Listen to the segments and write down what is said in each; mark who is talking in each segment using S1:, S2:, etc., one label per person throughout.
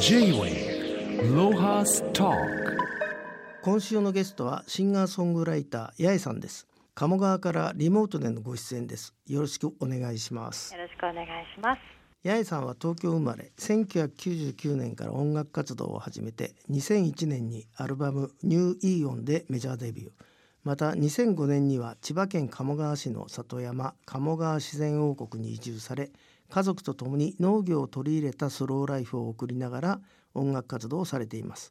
S1: J-Way ロハスタ
S2: 今週のゲストはシンガーソングライター八重さんです。鴨川からリモートでのご出演です。よろしくお願いします。
S3: よろしくお願いします。
S2: 八重さんは東京生まれ1999年から音楽活動を始めて2001年にアルバム「ニューイーオン」でメジャーデビュー。また2005年には千葉県鴨川市の里山鴨川自然王国に移住され家族と共に農業を取り入れたスローライフを送りながら音楽活動をされています、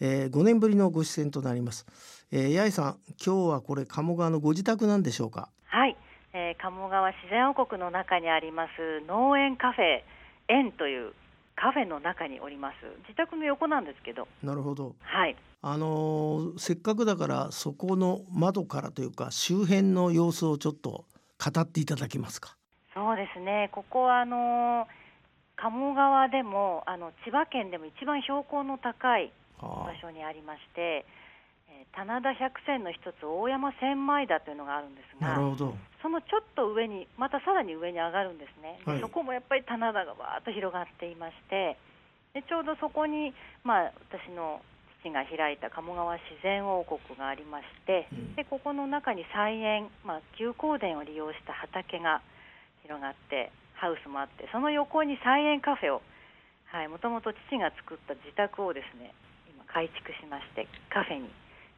S2: えー5年ぶりのご出演となります、えー、八重さん今日はこれ鴨川のご自宅なんでしょうか？
S3: はい、えー鴨川自然王国の中にあります農園カフェ園というカフェの中におります。自宅の横なんですけど、
S2: なるほど。
S3: はい、
S2: あのーせっかくだからそこの窓からというか周辺の様子をちょっと語っていただけますか？
S3: そうですね。ここはあのー鴨川でもあの千葉県でも一番標高の高い
S2: は
S3: 場所にありまして、えー棚田百選の一つ大山千枚田というのがあるんですが
S2: るほど。
S3: そのちょっと上にまたさらに上に上がるんですね、で
S2: はい
S3: そこもやっぱり棚田がわーっと広がっていましてでちょうどそこに、まあ、私の父が開いた鴨川自然王国がありまして
S2: うん
S3: でここの中に菜園、まあ、休耕田を利用した畑が広がってハウスもあってその横に菜園カフェをはいもともと父が作った自宅をですね今改築しましてカフェに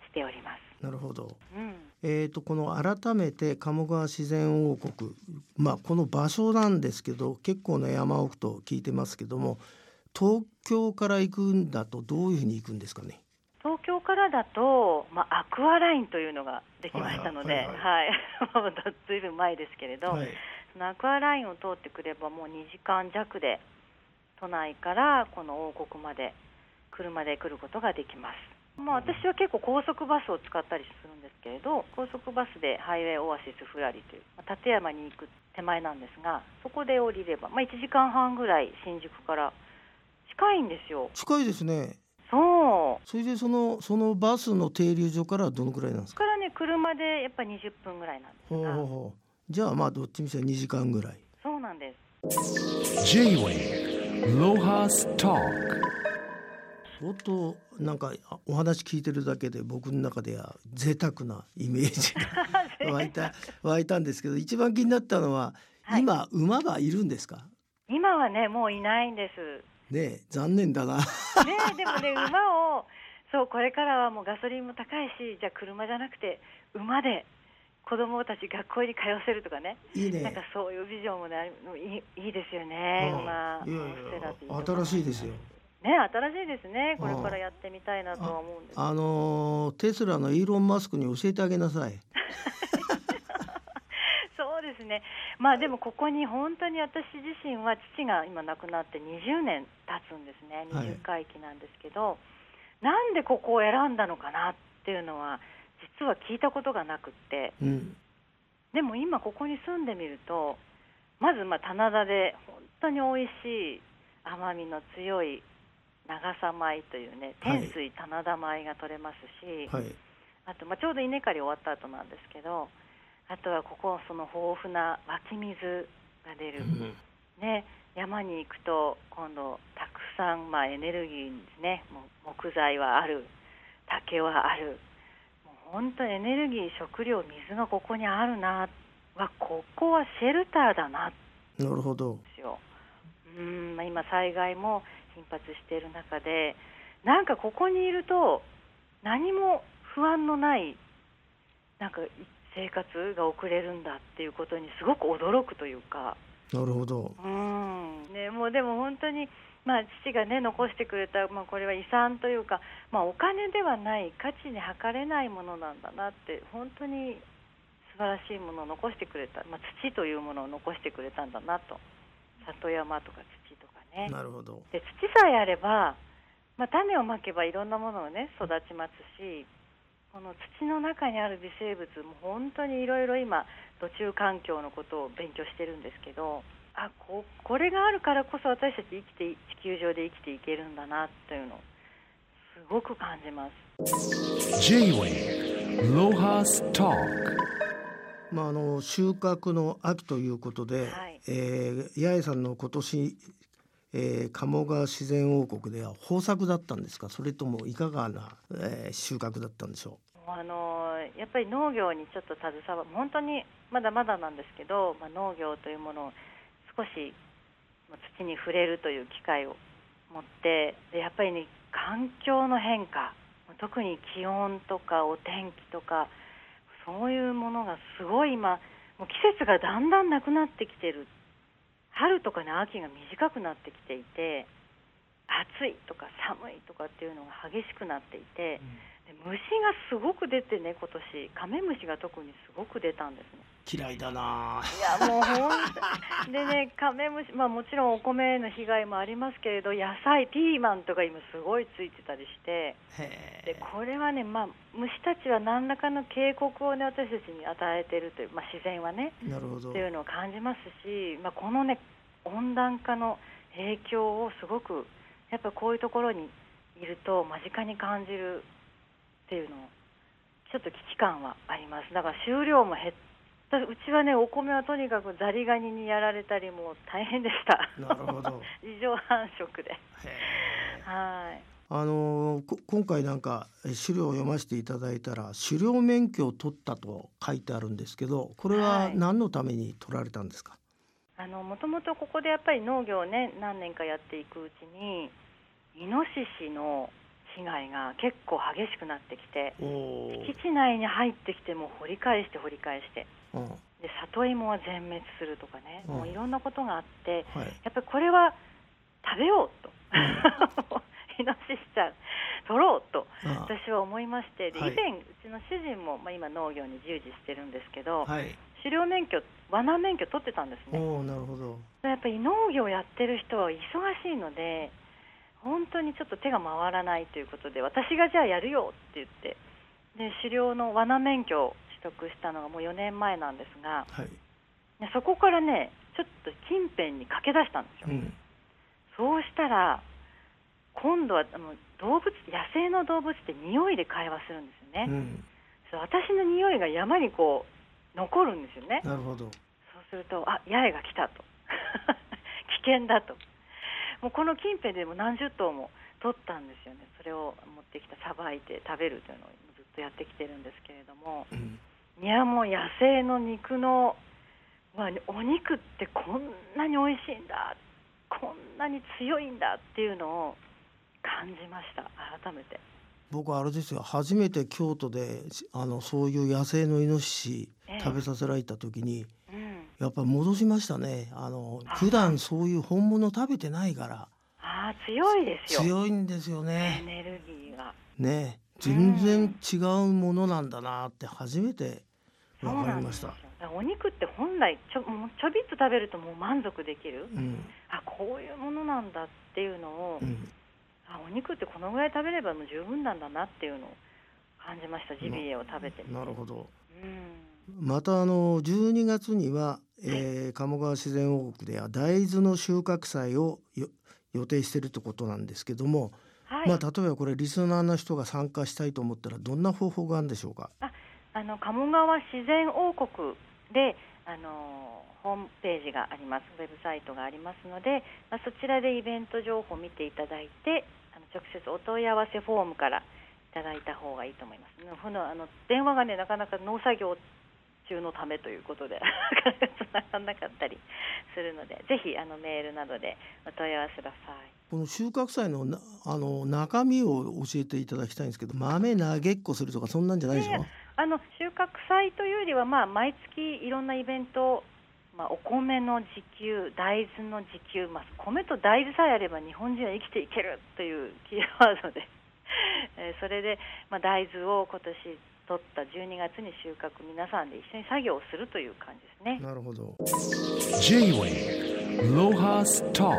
S3: しております。
S2: なるほど。
S3: うん
S2: えー、とこの改めて鴨川自然王国、まあ、この場所なんですけど結構な山奥と聞いてますけども東京から行くんだとどういうふうに行くんですかね？
S3: 東京からだと、まあ、アクアラインというのができましたので、
S2: はい
S3: は
S2: はい
S3: い、ずいぶん前ですけれど、
S2: はい、
S3: そのアクアラインを通ってくればもう2時間弱で都内からこの王国まで車で来ることができます。まあ、私は結構高速バスを使ったりするんですけれど高速バスでハイウェイオアシスフラリという、まあ立山に行く手前なんですがそこで降りれば、まあ、1時間半ぐらい新宿から近いんですよ。
S2: 近いですね。
S3: そう
S2: それでそのそのバスの停留所からはどのくらいなんですか？
S3: からね車でやっぱり20分ぐらいなんですが
S2: じゃあまあどっちみち2時間ぐらい。
S3: そうなんです。
S1: J-Way ロハスタ
S2: 相当なんかあお話聞いてるだけで僕の中では贅沢なイメージが 湧いた湧いたんですけど一番気になったのは、
S3: はい。
S2: 今馬がいるんですか？
S3: 今はねもういないんです。
S2: ねえ残念だな。
S3: ねえでもね馬をそうこれからはもうガソリンも高いしじゃあ車じゃなくて馬で子供たち学校に通わせるとかね。
S2: いいね。
S3: なんかそういうビジョンもねいいいいですよね
S2: 新しいですよ。
S3: ね新しいですね。これからやってみたいなとは思うんです
S2: あのーテスラのイーロン・マスクに教えてあげなさい。
S3: そうですね、まあでもここに本当に私自身は父が今亡くなって20年経つんですね、
S2: はい。
S3: 20回忌なんですけど、なんでここを選んだのかなっていうのは、実は聞いたことがなくって、
S2: うん。
S3: でも今、ここに住んでみると、まずまあ棚田で本当に美味しい甘みの強い長さ米というね、
S2: はい。
S3: 天水棚田米が取れますし、
S2: はい。
S3: あと、まあ、ちょうど稲刈り終わった後なんですけど、あとはここ、その豊富な湧き水が出る、
S2: うん。
S3: ね、山に行くと、今度、たくさん、まあ、エネルギーですね、木材はある、竹はある、本当、エネルギー、食料、水がここにあるな、わここはシェルターだな。
S2: なるほど。
S3: うん、まあ、今、災害も頻発している中で、なんかここにいると、何も不安のない、なんか生活が送れるんだっていうことにすごく驚くというか、
S2: なるほど。
S3: うん。ね、もうでも本当に、まあ、父が、ね、残してくれた、まあ、これは遺産というか、まあ、お金ではない価値に測れないものなんだなって本当に素晴らしいものを残してくれた、まあ、土というものを残してくれたんだなと。里山とか土とかね。
S2: なるほど
S3: で土さえあれば、まあ、種をまけばいろんなものが、ね、育ちますしこの土の中にある微生物も本当にいろいろ今土中環境のことを勉強してるんですけどあここれがあるからこそ私たち生きて地球上で生きていけるんだなというのをすごく感じます。
S1: J-Way ロハスタ
S2: まあ、あの収穫の秋ということで、
S3: はい。
S2: えー八重さんの今年、えー、鴨川自然王国では豊作だったんですか？それともいかがな、えー、収穫だったんでしょ
S3: う？あのやっぱり農業にちょっと携わ本当にまだまだなんですけど、まあ、農業というものを少し土に触れるという機会を持ってでやっぱりね環境の変化特に気温とかお天気とかそういうものがすごい今もう季節がだんだんなくなってきてる。春とかね秋が短くなってきていて暑いとか寒いとかっていうのが激しくなっていて、で虫がすごく出てね今年。カメムシが特にすごく出たんですね。
S2: 嫌いだな。い
S3: やもうほんでねカメムシまあもちろんお米への被害もありますけれど野菜ピーマンとか今すごいついてたりして。でこれはねまあ虫たちは何らかの警告をね私たちに与えてるという、まあ、自然はね
S2: なるほど。
S3: というのを感じますし、まあ、このね温暖化の影響をすごくやっぱこういうところにいると間近に感じるっていうのをちょっと危機感はあります。だから収量も減った。うちはねお米はとにかくザリガニにやられたりもう大変でした。
S2: なるほど。
S3: 異常繁殖で。はい。
S2: あの今回なんか資料を読ませていただいたら狩猟免許を取ったと書いてあるんですけどこれは何のために取られたんですか、
S3: はい、あのもともとここでやっぱり農業をね何年かやっていくうちにイノシシの被害が結構激しくなってきて敷地内に入ってきても掘り返して掘り返して、うん、で里芋は全滅するとかね、うん、もういろんなことがあって、はい、やっぱりこれは食べようと、うん、イノシシちゃん取ろうと私は思いまして。で以前、うちの主人も、まあ、今農業に従事してるんですけど、はい、狩猟免許罠免許取ってたんですね。
S2: なるほど。
S3: やっぱり農業やってる人は忙しいので本当にちょっと手が回らないということで私がじゃあやるよって言ってで狩猟の罠免許を取得したのがもう4年前なんですが、はい、でそこからねちょっと近辺に駆け出したんですよ、うん、そうしたら今度はあの動物野生の動物って匂いで会話するんですよね、うん、そう私の匂いが山にこう残るんですよね。
S2: なるほど。
S3: そうするとあ八重が来たと。危険だともうこの近辺でも何十頭も取ったんですよね。それを持ってきたさばいて食べるというのをずっとやってきてるんですけれども、うん、いやもう野生の肉の、まあ、お肉ってこんなに美味しいんだこんなに強いんだっていうのを感じました。改めて。
S2: 僕あれですよ。初めて京都であのそういう野生のイノシシ食べさせられた時に、ええやっぱ戻しましたね。あの普段そういう本物食べてないから。
S3: あ強いですよ。
S2: 強いんですよね。
S3: エネルギーが。
S2: ね。全然違うものなんだなって初めて分かりました、
S3: お肉って本来ちょちょびっと食べるともう満足できる、うん、あこういうものなんだっていうのを、うん、あお肉ってこのぐらい食べればもう十分なんだなっていうのを感じましたジビエを食べて。
S2: なるほど、うんまたあの12月には、えー、鴨川自然王国では大豆の収穫祭を予定しているということなんですけども、はい、まあ、例えばこれリスナーの人が参加したいと思ったらどんな方法があるんでしょうか？
S3: ああの鴨川自然王国であのホームページがあります。ウェブサイトがありますので、まあ、そちらでイベント情報を見ていただいてあの直接お問い合わせフォームからいただいた方がいいと思います。あの電話がねなかなか農作業中のためということで つながんなかったりするのでぜひあのメールなどでお問い合わせください。
S2: この収穫祭のあの中身を教えていただきたいんですけど豆投げっこするとかそんなんじゃないでしょ
S3: あの収穫祭というよりは、まあ、毎月いろんなイベントまあ、お米の自給、大豆の自給、まあ、米と大豆さえあれば日本人は生きていけるというキーワードで、えそれで、まあ、大豆を今年取った12月に収穫皆さんで一緒に作業をするという感じですね。
S2: なるほど。
S1: J-Way ロハスタ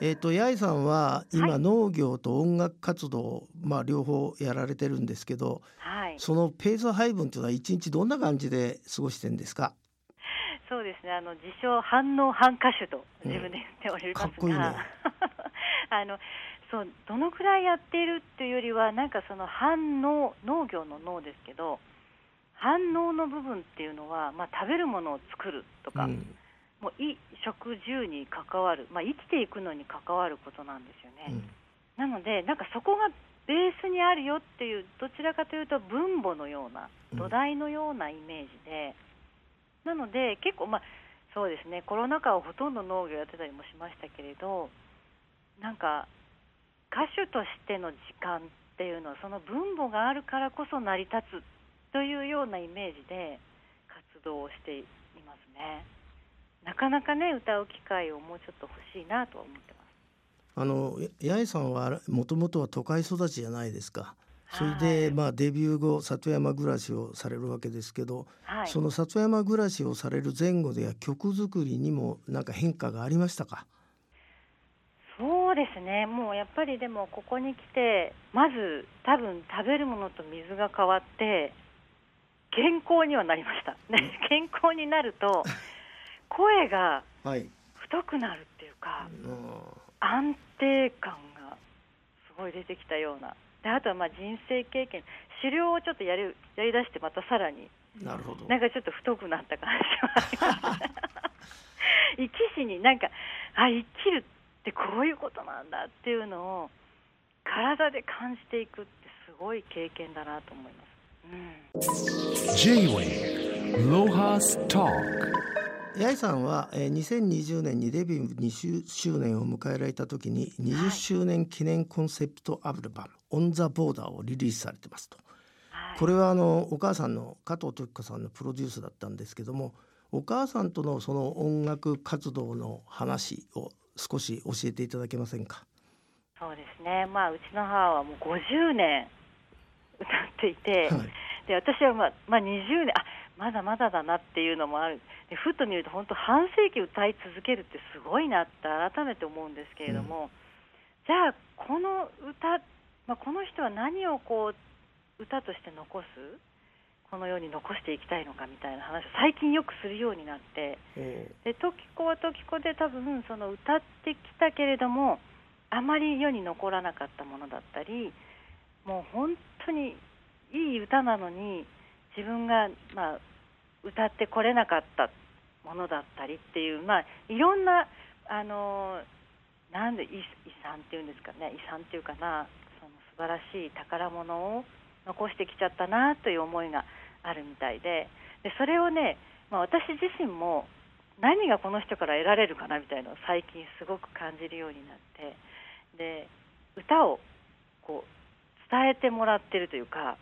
S2: えっ、と八重さんは今、農業と音楽活動、まあ両方やられてるんですけど、はい、そのペース配分というのは一日どんな感じで過ごしてるんですか？
S3: そうですね。あの自称反応反歌手と自分で言っておりますが、うん、かっこいいね。あのそうどのくらいやっているっていうよりはなんかその反応農業の脳ですけど反応の部分っていうのは、まあ、食べるものを作るとか、うん、もう衣食住に関わる、まあ、生きていくのに関わることなんですよね。
S2: うん。
S3: なので、なんかそこがベースにあるよっていう、どちらかというと分母のような、
S2: うん。
S3: 土台のようなイメージで、なので、結構、まあ、そうですね、コロナ禍はほとんど農業やってたりもしましたけれど、なんか、歌手としての時間っていうのは、その分母があるからこそ成り立つというようなイメージで活動をしていますね。なかなかね、歌う機会をもうちょっと欲しいなとは思ってます。
S2: あのや八重さんはもともとは都会育ちじゃないですか。それで、
S3: はい
S2: まあデビュー後里山暮らしをされるわけですけど、
S3: はい
S2: その里山暮らしをされる前後では曲作りにもなんか変化がありましたか？
S3: そうですね、もうやっぱりでもここに来て、まず多分食べるものと水が変わって、健康にはなりました、ね、健康になると、声が
S2: はい。
S3: 太くなるっていうか、
S2: うん
S3: 安定感がすごい出てきたような、であとはまあ人生経験、狩猟をちょっとやりやりだして、またさらに、
S2: なるほど。
S3: なんかちょっと太くなった感じはあります。生き死になんかあ生きるってこういうことなんだっていうのを体で感じていくってすごい経験だなと思います。うん
S1: J-Wave Lohas Talk
S2: 八重さんは、えー、2020年にデビュー20周年を迎えられた時に20周年記念コンセプトアルバム「オン・ザ・ボーダー」をリリースされてますと。
S3: はい、
S2: これはあのお母さんの加藤時子さんのプロデュースだったんですけどもお母さんとのその音楽活動の話を少し教えていただけませんか？
S3: そうですね、まあ、うちの母はもう50年歌っていて、
S2: はい。
S3: で私は、まあまあ、20年あまだまだだなっていうのもある。でふっと見ると本当半世紀歌い続けるってすごいなって改めて思うんですけれども、じゃあこの歌、まあ、この人は何をこう歌として残す？この世に残していきたいのかみたいな話を最近よくするようになって
S2: え
S3: で時子は時子で多分その歌ってきたけれどもあまり世に残らなかったものだったりもう本当にいい歌なのに自分が、まあ、歌ってこれなかったものだったりっていう、まあ、いろんなあのなんで遺遺産っていうんですかね遺産っていうかなその素晴らしい宝物を残してきちゃったなという思いがあるみたいででそれをね、まあ、私自身も何がこの人から得られるかなみたいなのを最近すごく感じるようになってで歌をこう伝えてもらってるというか、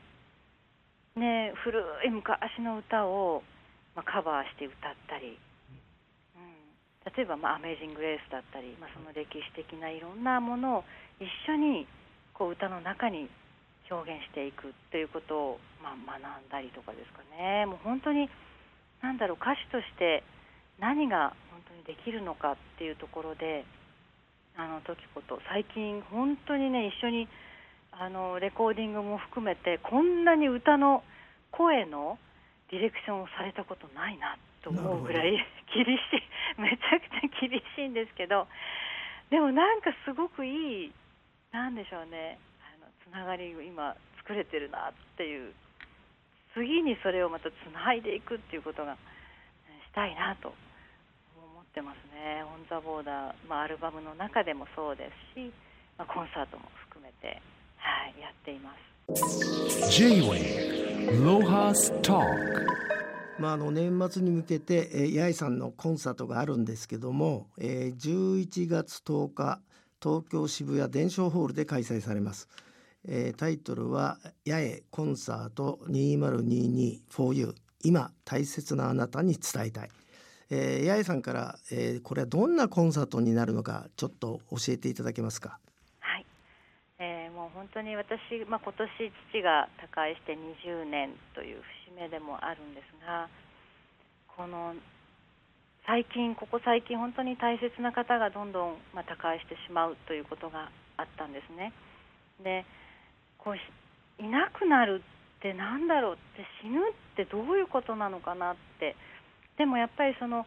S3: ね、古い昔の歌を、ま、カバーして歌ったり、うん、例えば、ま「アメージング・レース」だったり、まあ、その歴史的ないろんなものを一緒にこう歌の中に表現していくっていうことを、まあ、学んだりとかですかね。もう本当に何だろう歌手として何が本当にできるのかっていうところであの時子と最近本当にね一緒にあのレコーディングも含めてこんなに歌の声のディレクションをされたことないなと思うぐらい 厳しいめちゃくちゃ厳しいんですけどでもなんかすごくいいなんでしょうねがりを今作れてるなっていう次にそれをまたつないでいくっていうことがえしたいなと思ってますね「オン・ザ・ボーダー」まあ、アルバムの中でもそうですし、まあ、コンサートも含めて、はい、やっています。
S1: J-Wave Lohas Talk
S2: まあ、あの年末に向けて、えー、八重さんのコンサートがあるんですけども、えー、11月10日東京渋谷伝承ホールで開催されます、えータイトルは「八重コンサート 2022for 今大切なあなたに伝えたい」えー、八重さんから、えーこれはどんなコンサートになるのかちょっと教えていただけますか？
S3: はい、えーもう本当に私、まあ、今年父が他界して20年という節目でもあるんですがこの最近ここ最近本当に大切な方がどんどん、まあ、他界してしまうということがあったんですね。でこういなくなるってなんだろうって死ぬってどういうことなのかなって。でもやっぱりその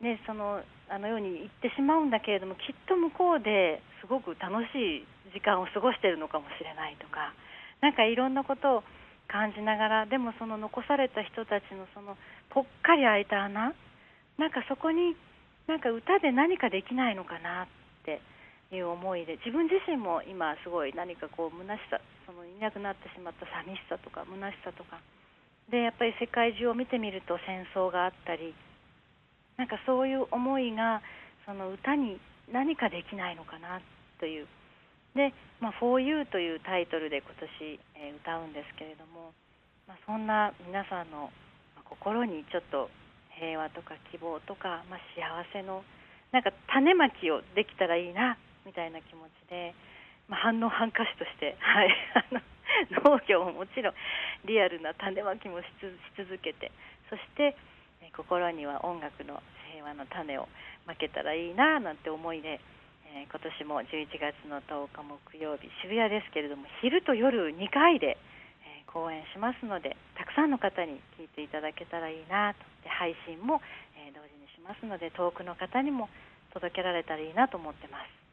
S3: ね、そのあのように言ってしまうんだけれどもきっと向こうですごく楽しい時間を過ごしているのかもしれないとかなんかいろんなことを感じながらでもその残された人たちのそのぽっかり開いた穴なんかそこになんか歌で何かできないのかなっていう思いで自分自身も今すごい何かこう虚しさそのいなくなってしまった寂しさとか虚しさとか。でやっぱり世界中を見てみると戦争があったりなんかそういう思いがその歌に何かできないのかなという。で「まあ、For You」というタイトルで今年、歌うんですけれども、まあ、そんな皆さんの心にちょっと平和とか希望とか、まあ、幸せのなんか種まきをできたらいいなみたいな気持ちで、まあ、反応反歌手として、はい、農業ももちろんリアルな種まきもし続けてそして心には音楽の平和の種をまけたらいいななんて思いで、えー今年も11月の10日木曜日渋谷ですけれども昼と夜2回で、えー公演しますのでたくさんの方に聞いていただけたらいいなとで配信も、えー同時にしますので遠くの方にも届けられたらいいなと思ってます。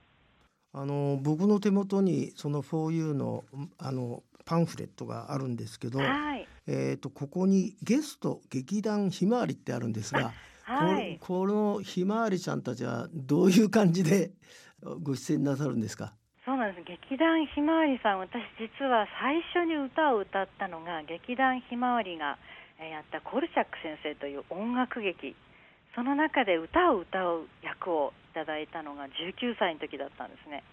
S2: あの僕の手元にその 4U のあのパンフレットがあるんですけど、
S3: はい、
S2: えー、とここにゲスト劇団ひまわりってあるんですが、
S3: はい、
S2: ここのひまわりちゃんたちはどういう感じで ご出演なさるんですか？
S3: そうなんです。劇団ひまわりさん私実は最初に歌を歌ったのが劇団ひまわりがえーやったコルチャック先生という音楽劇その中で歌を歌う役をいただいたのが19歳の時だったんですね。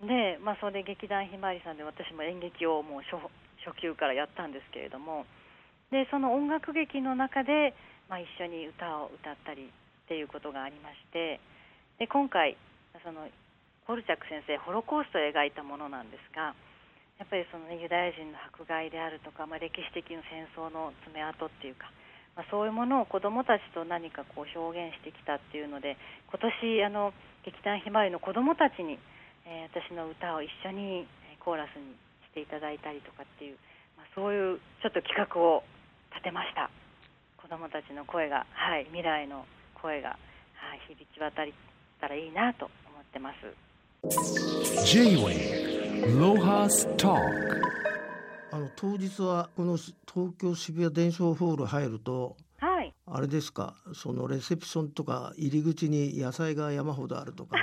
S3: で、まあ、それで劇団ひまわりさんで私も演劇をもう初初級からやったんですけれどもでその音楽劇の中で、まあ、一緒に歌を歌ったりっていうことがありましてで今回そのコルチャク先生ホロコーストを描いたものなんですがやっぱりその、ね、ユダヤ人の迫害であるとか、まあ、歴史的な戦争の爪痕っていうか、まあ、そういうものを子どもたちと何かこう表現してきたっていうので今年あの劇団ひまわりの子どもたちに、えー私の歌を一緒にコーラスにしていただいたりとかっていう、まあ、そういうちょっと企画を立てました子どもたちの声が、はい、未来の声が、はい、響き渡ったらいいなと思ってます。
S1: J-Way Lohas Talk
S2: あの当日はこの東京渋谷伝承ホール入ると
S3: はい。
S2: あれですか？そのレセプションとか入り口に野菜が山ほどあるとか。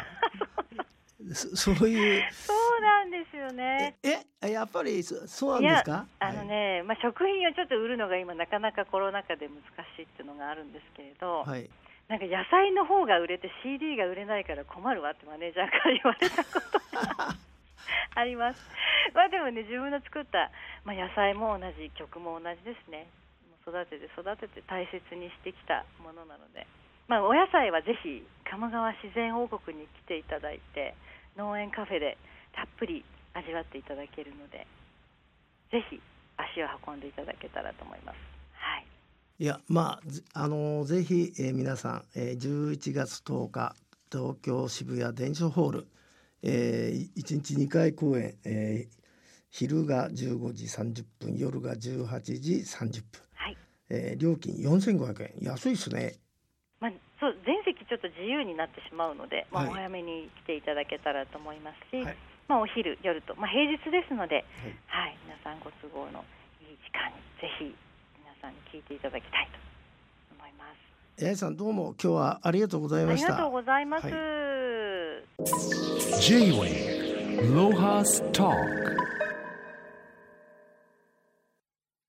S2: そそういう。
S3: そうなんですよね。
S2: ええやっぱりそそうなんですか？
S3: あのね、まあ、食品をちょっと売るのが今なかなかコロナ禍で難しいっていうのがあるんですけれど、
S2: はい、はい
S3: なんか野菜の方が売れて CD が売れないから困るわってマネージャーから言われたことが あります。まあでもね自分の作った、まあ、野菜も同じ曲も同じですね。育てて育てて大切にしてきたものなので、まあ、お野菜はぜひ鴨川自然王国に来ていただいて農園カフェでたっぷり味わっていただけるのでぜひ足を運んでいただけたらと思います。はい
S2: いやまああのぜひ、えー皆さん、えー、11月10日東京渋谷伝承ホール、えー、1日2回公演、えー昼が15時30分夜が18時30分、
S3: はい。
S2: えー料金4500円。安いですね。
S3: まあ、そう全席ちょっと自由になってしまうので、まあ、
S2: はい。
S3: お早めに来ていただけたらと思いますし、
S2: はい。
S3: まあ、お昼、夜と、まあ、平日ですので、
S2: はい。
S3: はい、皆さんご都合のいい時間にぜひ皆さんに聞いていただきたいと。思います。
S2: 八重さんどうも今日はありがとうござい
S3: あ
S2: ました。
S3: りがとうございます。
S2: はい。
S1: J-Way Lohas Talk